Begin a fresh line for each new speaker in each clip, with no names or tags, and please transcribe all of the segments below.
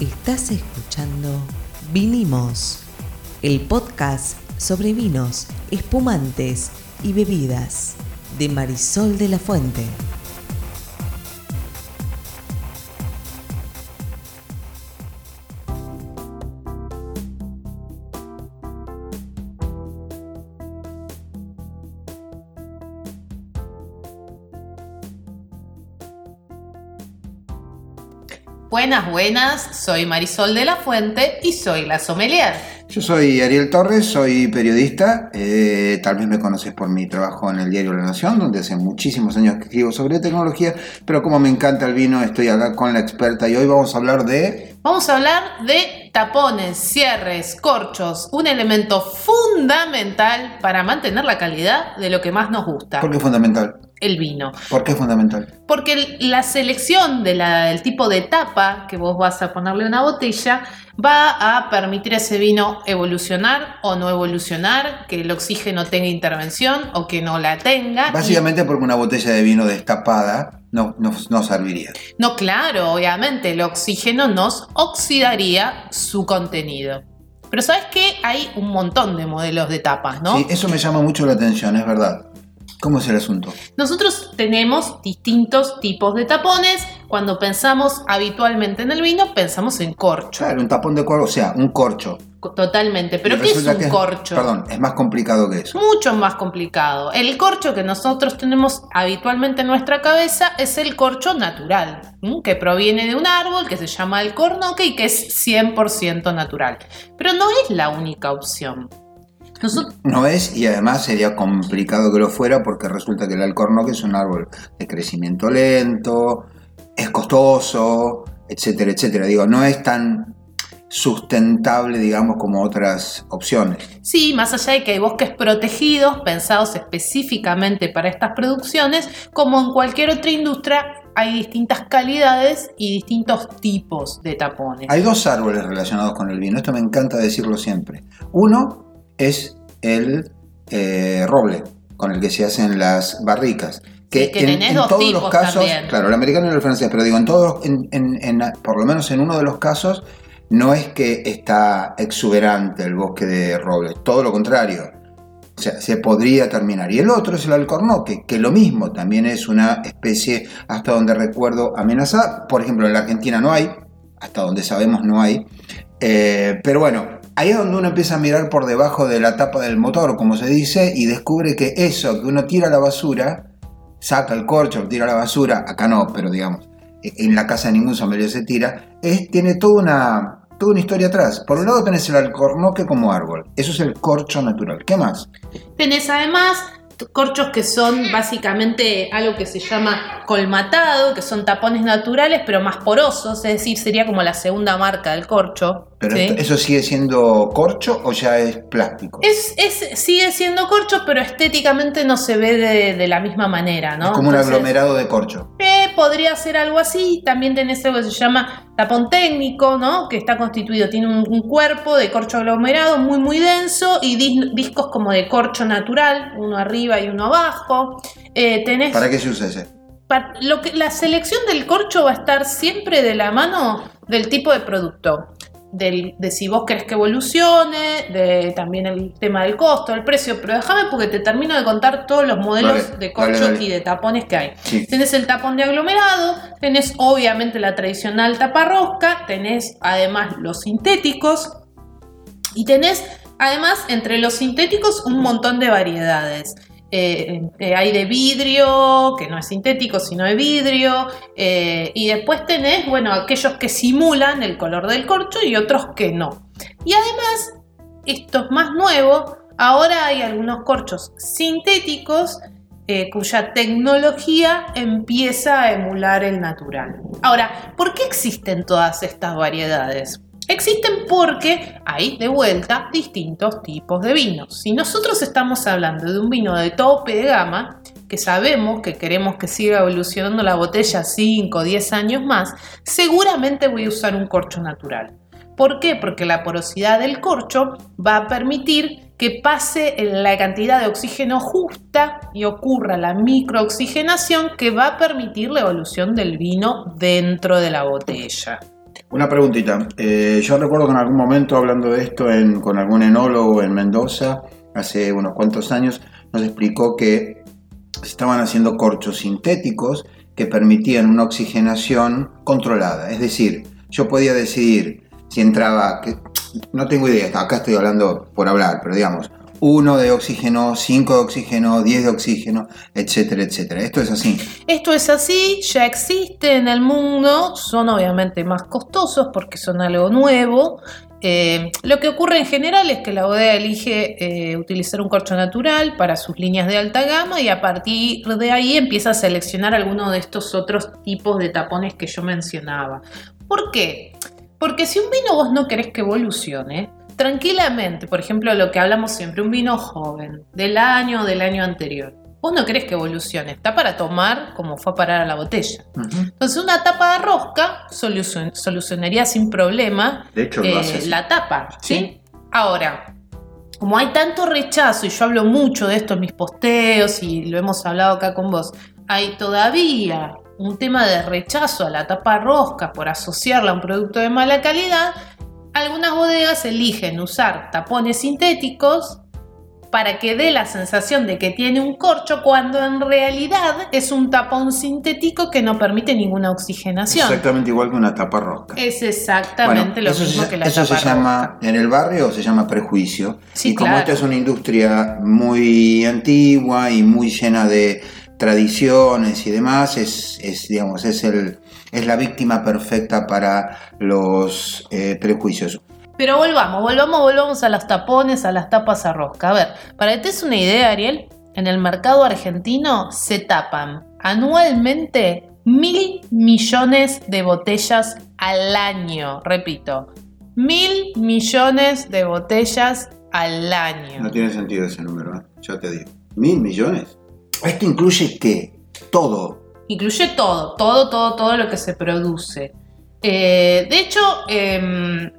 Estás escuchando Vinimos, el podcast sobre vinos, espumantes y bebidas de Marisol de la Fuente.
Buenas, buenas, soy Marisol de la Fuente y soy la sommelier.
Yo soy Ariel Torres, soy periodista, eh, tal vez me conoces por mi trabajo en el diario La Nación, donde hace muchísimos años que escribo sobre tecnología, pero como me encanta el vino, estoy acá con la experta y hoy vamos a hablar de...
Vamos a hablar de tapones, cierres, corchos, un elemento fundamental para mantener la calidad de lo que más nos gusta.
¿Por qué es fundamental?
El vino.
¿Por qué es fundamental?
Porque la selección de del tipo de tapa que vos vas a ponerle a una botella va a permitir a ese vino evolucionar o no evolucionar, que el oxígeno tenga intervención o que no la tenga.
Básicamente porque una botella de vino destapada no, no, serviría.
No, claro, obviamente el oxígeno nos oxidaría su contenido. Pero sabes que hay un montón de modelos de tapas, ¿no?
Sí, eso me llama mucho la atención, es verdad. ¿Cómo es el asunto?
Nosotros tenemos distintos tipos de tapones. Cuando pensamos habitualmente en el vino, pensamos en corcho.
Claro, un tapón de corcho, o sea, un corcho.
Totalmente. ¿Pero qué es un corcho?
perdón, es más complicado que eso.
Mucho más complicado. El corcho que nosotros tenemos habitualmente en nuestra cabeza es el corcho natural, que proviene de un árbol que se llama el cornoque y que es 100% natural. Pero no es la única opción.
No es, y además sería complicado que lo fuera porque resulta que el alcornoque es un árbol de crecimiento lento, es costoso, etcétera, etcétera. Digo, no es tan sustentable, digamos, como otras opciones.
Sí, más allá de que hay bosques protegidos pensados específicamente para estas producciones, como en cualquier otra industria, hay distintas calidades y distintos tipos de tapones.
Hay dos árboles relacionados con el vino, esto me encanta decirlo siempre. Uno es el eh, roble con el que se hacen las barricas.
Que, en, todos los casos,
claro, el americano y el francés, pero digo, en todos, en, por lo menos en uno de los casos, no es que está exuberante el bosque de roble, todo lo contrario. O sea, se podría terminar. Y el otro es el alcornoque, que lo mismo, también es una especie, hasta donde recuerdo, amenazada. Por ejemplo, en la Argentina no hay, hasta donde sabemos no hay. Eh, pero bueno, Ahí es donde uno empieza a mirar por debajo de la tapa del motor, como se dice, y descubre que eso que uno tira a la basura, saca el corcho, tira a la basura, acá no, pero digamos, en la casa de ningún sommelier se tira, es, tiene toda una, toda una historia atrás. Por un lado tenés el alcornoque como árbol, eso es el corcho natural. ¿Qué más?
Tenés además corchos que son básicamente algo que se llama colmatado, que son tapones naturales pero más porosos, es decir, sería como la segunda marca del corcho.
¿Pero eso sigue siendo corcho o ya es plástico?
Es, sigue siendo corcho, pero estéticamente no se ve de, la misma manera, ¿no?
Es como un aglomerado de corcho.
Eh, podría ser algo así. También tenés algo que se llama tapón técnico, ¿no? Que está constituido, tiene un, cuerpo de corcho aglomerado muy, muy denso y discos como de corcho natural, uno arriba y uno abajo.
Eh, ¿Para qué se usa ese?
lo que, la selección del corcho va a estar siempre de la mano del tipo de producto de si vos querés que evolucione, de también el tema del costo, el precio, pero déjame porque te termino de contar todos los modelos de corcho y de tapones que hay. Tenés el tapón de aglomerado, tenés obviamente la tradicional taparrosca, tenés además los sintéticos y tenés además entre los sintéticos un montón de variedades. Eh, eh, hay de vidrio, que no es sintético, sino de vidrio, eh, y después tenés, bueno, aquellos que simulan el color del corcho y otros que no. Y además, esto es más nuevo, ahora hay algunos corchos sintéticos cuya tecnología empieza a emular el natural. Ahora, ¿por qué existen todas estas variedades? Existen porque hay de vuelta distintos tipos de vinos. Si nosotros estamos hablando de un vino de tope de gama, que sabemos que queremos que siga evolucionando la botella 5 o 10 años más, seguramente voy a usar un corcho natural. ¿Por qué? Porque la porosidad del corcho va a permitir que pase la cantidad de oxígeno justa y ocurra la microoxigenación que va a permitir la evolución del vino dentro de la botella.
Una preguntita. Eh, yo recuerdo que en algún momento hablando de esto en- con algún enólogo en Mendoza, hace unos cuantos años, nos explicó que se estaban haciendo corchos sintéticos que permitían una oxigenación controlada. Es decir, yo podía decidir si entraba, no tengo idea, acá estoy hablando por hablar, pero digamos, uno de oxígeno, cinco de oxígeno, 10 de oxígeno, etcétera, etcétera. Esto es así.
Esto es así, ya existe en el mundo, son obviamente más costosos porque son algo nuevo. Eh, lo que ocurre en general es que la bodega elige eh, utilizar un corcho natural para sus líneas de alta gama y a partir de ahí empieza a seleccionar alguno de estos otros tipos de tapones que yo mencionaba. ¿Por qué? Porque si un vino vos no querés que evolucione, tranquilamente, por ejemplo, lo que hablamos siempre, un vino joven, del año o del año anterior, vos no querés que evolucione, está para tomar como fue a parar a la botella. Entonces una tapa de rosca solucion- solucionaría sin problema
De hecho,
eh, la tapa. ¿sí?
Sí.
Ahora, como hay tanto rechazo, y yo hablo mucho de esto en mis posteos y lo hemos hablado acá con vos, hay todavía un tema de rechazo a la tapa rosca por asociarla a un producto de mala calidad, algunas bodegas eligen usar tapones sintéticos para que dé la sensación de que tiene un corcho cuando en realidad es un tapón sintético que no permite ninguna oxigenación.
Exactamente igual que una tapa rosca.
Es exactamente lo
eso
mismo
se,
que la
eso
tapa
se llama, en el barrio se llama prejuicio.
Sí,
y como
claro.
esta es una industria muy antigua y muy llena de tradiciones y demás, es, es, digamos, es, el, es la víctima perfecta para los eh, prejuicios.
Pero volvamos, volvamos, volvamos a los tapones, a las tapas a rosca. A ver, para que te des una idea, Ariel, en el mercado argentino se tapan anualmente mil millones de botellas al año. Repito, mil millones de botellas al año.
No tiene sentido ese número, ¿eh? ya te digo. ¿Mil millones? ¿Esto incluye qué? Todo.
Incluye todo, todo, todo, todo lo que se produce. Eh, de hecho, eh,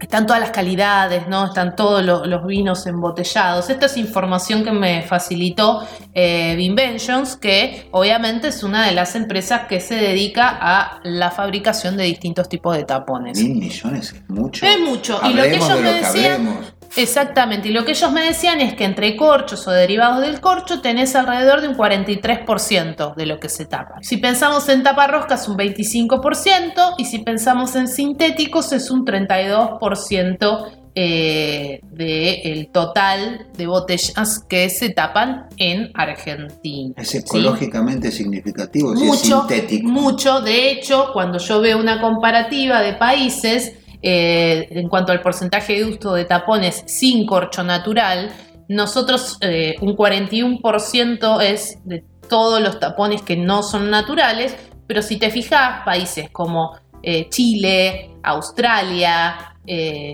están todas las calidades, ¿no? Están todos lo- los vinos embotellados. Esta es información que me facilitó eh, Vinventions, que obviamente es una de las empresas que se dedica a la fabricación de distintos tipos de tapones.
Mil millones es mucho.
Es mucho. Y lo que ellos me decían,
hablemos.
Exactamente, y lo que ellos me decían es que entre corchos o derivados del corcho tenés alrededor de un 43% de lo que se tapa. Si pensamos en taparroscas un 25% y si pensamos en sintéticos es un 32% eh, del total de botellas que se tapan en Argentina.
Es
¿sí?
ecológicamente significativo si es
mucho,
sintético.
mucho. De hecho, cuando yo veo una comparativa de países eh, en cuanto al porcentaje de uso de tapones sin corcho natural, nosotros eh, un 41% es de todos los tapones que no son naturales, pero si te fijas, países como eh, Chile, Australia,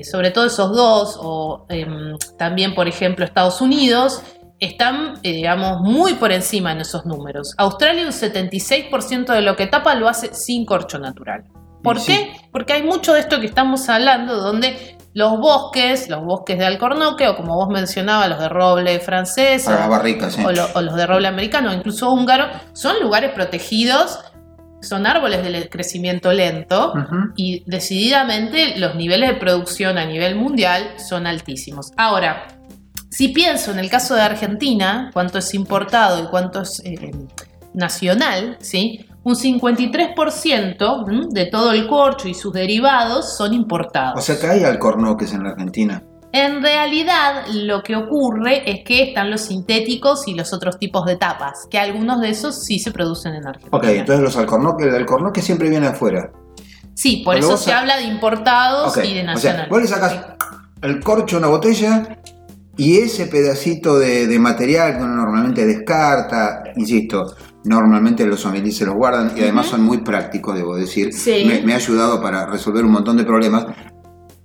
sobre todo esos dos, o em, también, por ejemplo, Estados Unidos, están, digamos, muy por encima en esos números. Australia un 76% de lo que tapa lo hace sin corcho natural. ¿Por
Sí.
qué? Porque hay mucho de esto que estamos hablando donde los bosques, los bosques de alcornoque, o como vos mencionabas, los de roble francés, o,
barricas, ¿eh?
o lo- o los de roble americano, incluso húngaro, son lugares protegidos, son árboles de crecimiento lento, y decididamente los niveles de producción a nivel mundial son altísimos. Ahora, si pienso en el caso de Argentina, cuánto es importado y cuánto es eh, nacional, ¿sí? Un 53% ¿m? de todo el corcho y sus derivados son importados.
O sea que hay alcornoques en la Argentina.
En realidad, lo que ocurre es que están los sintéticos y los otros tipos de tapas, que algunos de esos sí se producen en Argentina.
Ok, entonces los alcornoques, el alcornoque siempre viene afuera.
Sí, por eso se habla de importados y de
O sea,
nacionales.
vos le el corcho a una botella y ese pedacito de, de material que uno normalmente descarta, insisto, normalmente los sommeliers se los guardan y además son muy prácticos, debo decir.
Sí.
Me, me ha ayudado para resolver un montón de problemas.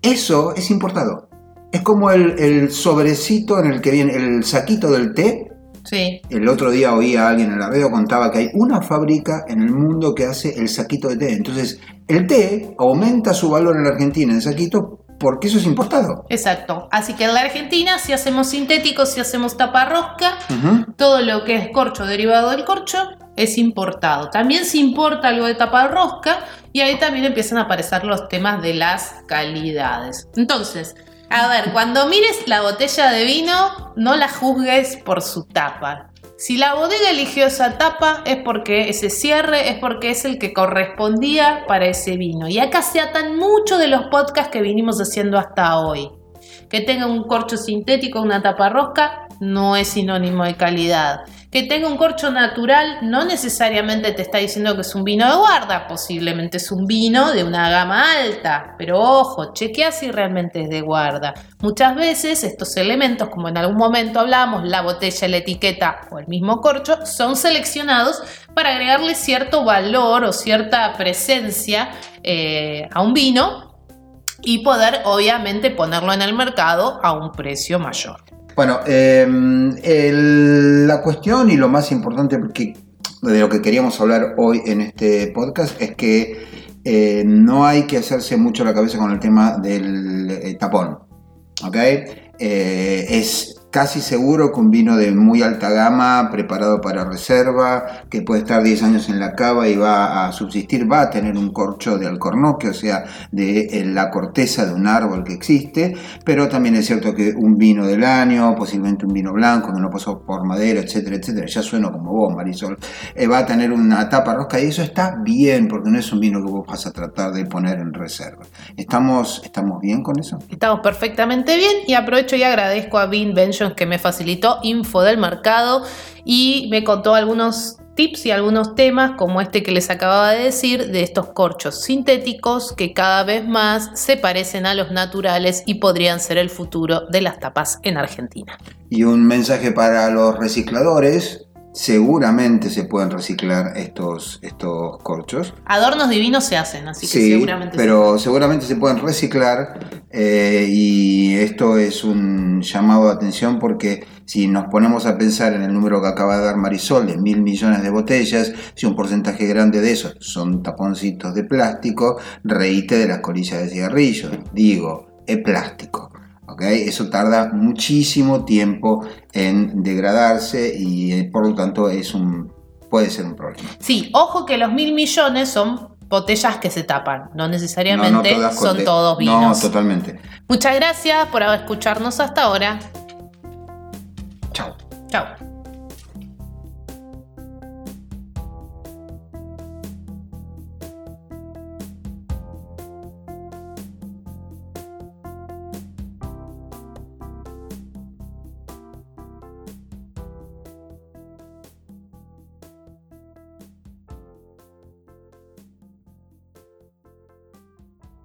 Eso es importado. Es como el, el sobrecito en el que viene el saquito del té.
Sí.
El otro día oí a alguien en la radio contaba que hay una fábrica en el mundo que hace el saquito de té. Entonces, el té aumenta su valor en la Argentina, el saquito, porque eso es importado.
Exacto. Así que en la Argentina, si hacemos sintéticos, si hacemos taparrosca,
Ujú.
todo lo que es corcho derivado del corcho es importado. También se importa algo de tapa de rosca y ahí también empiezan a aparecer los temas de las calidades. Entonces, a ver, cuando mires la botella de vino, no la juzgues por su tapa. Si la bodega eligió esa tapa es porque ese cierre es porque es el que correspondía para ese vino. Y acá se atan mucho de los podcasts que vinimos haciendo hasta hoy. Que tenga un corcho sintético, una tapa rosca, no es sinónimo de calidad. Que tenga un corcho natural no necesariamente te está diciendo que es un vino de guarda, posiblemente es un vino de una gama alta, pero ojo, chequea si realmente es de guarda. Muchas veces estos elementos, como en algún momento hablamos, la botella, la etiqueta o el mismo corcho, son seleccionados para agregarle cierto valor o cierta presencia eh, a un vino y poder obviamente ponerlo en el mercado a un precio mayor.
Bueno, em, la cuestión y lo más importante de lo que queríamos hablar hoy en este podcast es que eh, no hay que hacerse mucho la cabeza con el tema del eh, tapón. ¿ok? Eh, es casi seguro un vino de muy alta gama, preparado para reserva, que puede estar 10 años en la cava y va a subsistir, va a tener un corcho de alcornoque, o sea, de eh, la corteza de un árbol que existe, pero también es cierto que un vino del año, posiblemente un vino blanco que no pasó por madera, etcétera, etcétera, ya suena como vos, Marisol, eh, va a tener una tapa rosca y eso está bien, porque no es un vino que vos vas a tratar de poner en reserva. ¿Estamos, estamos bien con eso?
Estamos perfectamente bien y aprovecho y agradezco a Vin que me facilitó info del mercado y me contó algunos tips y algunos temas como este que les acababa de decir de estos corchos sintéticos que cada vez más se parecen a los naturales y podrían ser el futuro de las tapas en Argentina.
Y un mensaje para los recicladores, seguramente se pueden reciclar estos, estos corchos.
Adornos divinos se hacen, así que seguramente
pero seguramente se pueden reciclar eh, y esto es un llamado de atención porque si nos ponemos a pensar en el número que acaba de dar Marisol de mil millones de botellas, si un porcentaje grande de esos son taponcitos de plástico, reíte de las colillas de cigarrillos. Digo, es plástico. Eso tarda muchísimo tiempo en degradarse y eh, por lo tanto es un, puede ser un problema.
Sí, ojo que los mil millones son botellas que se tapan, no necesariamente son todos vinos.
No, totalmente.
Muchas gracias por escucharnos hasta ahora.
Chao.
Chao.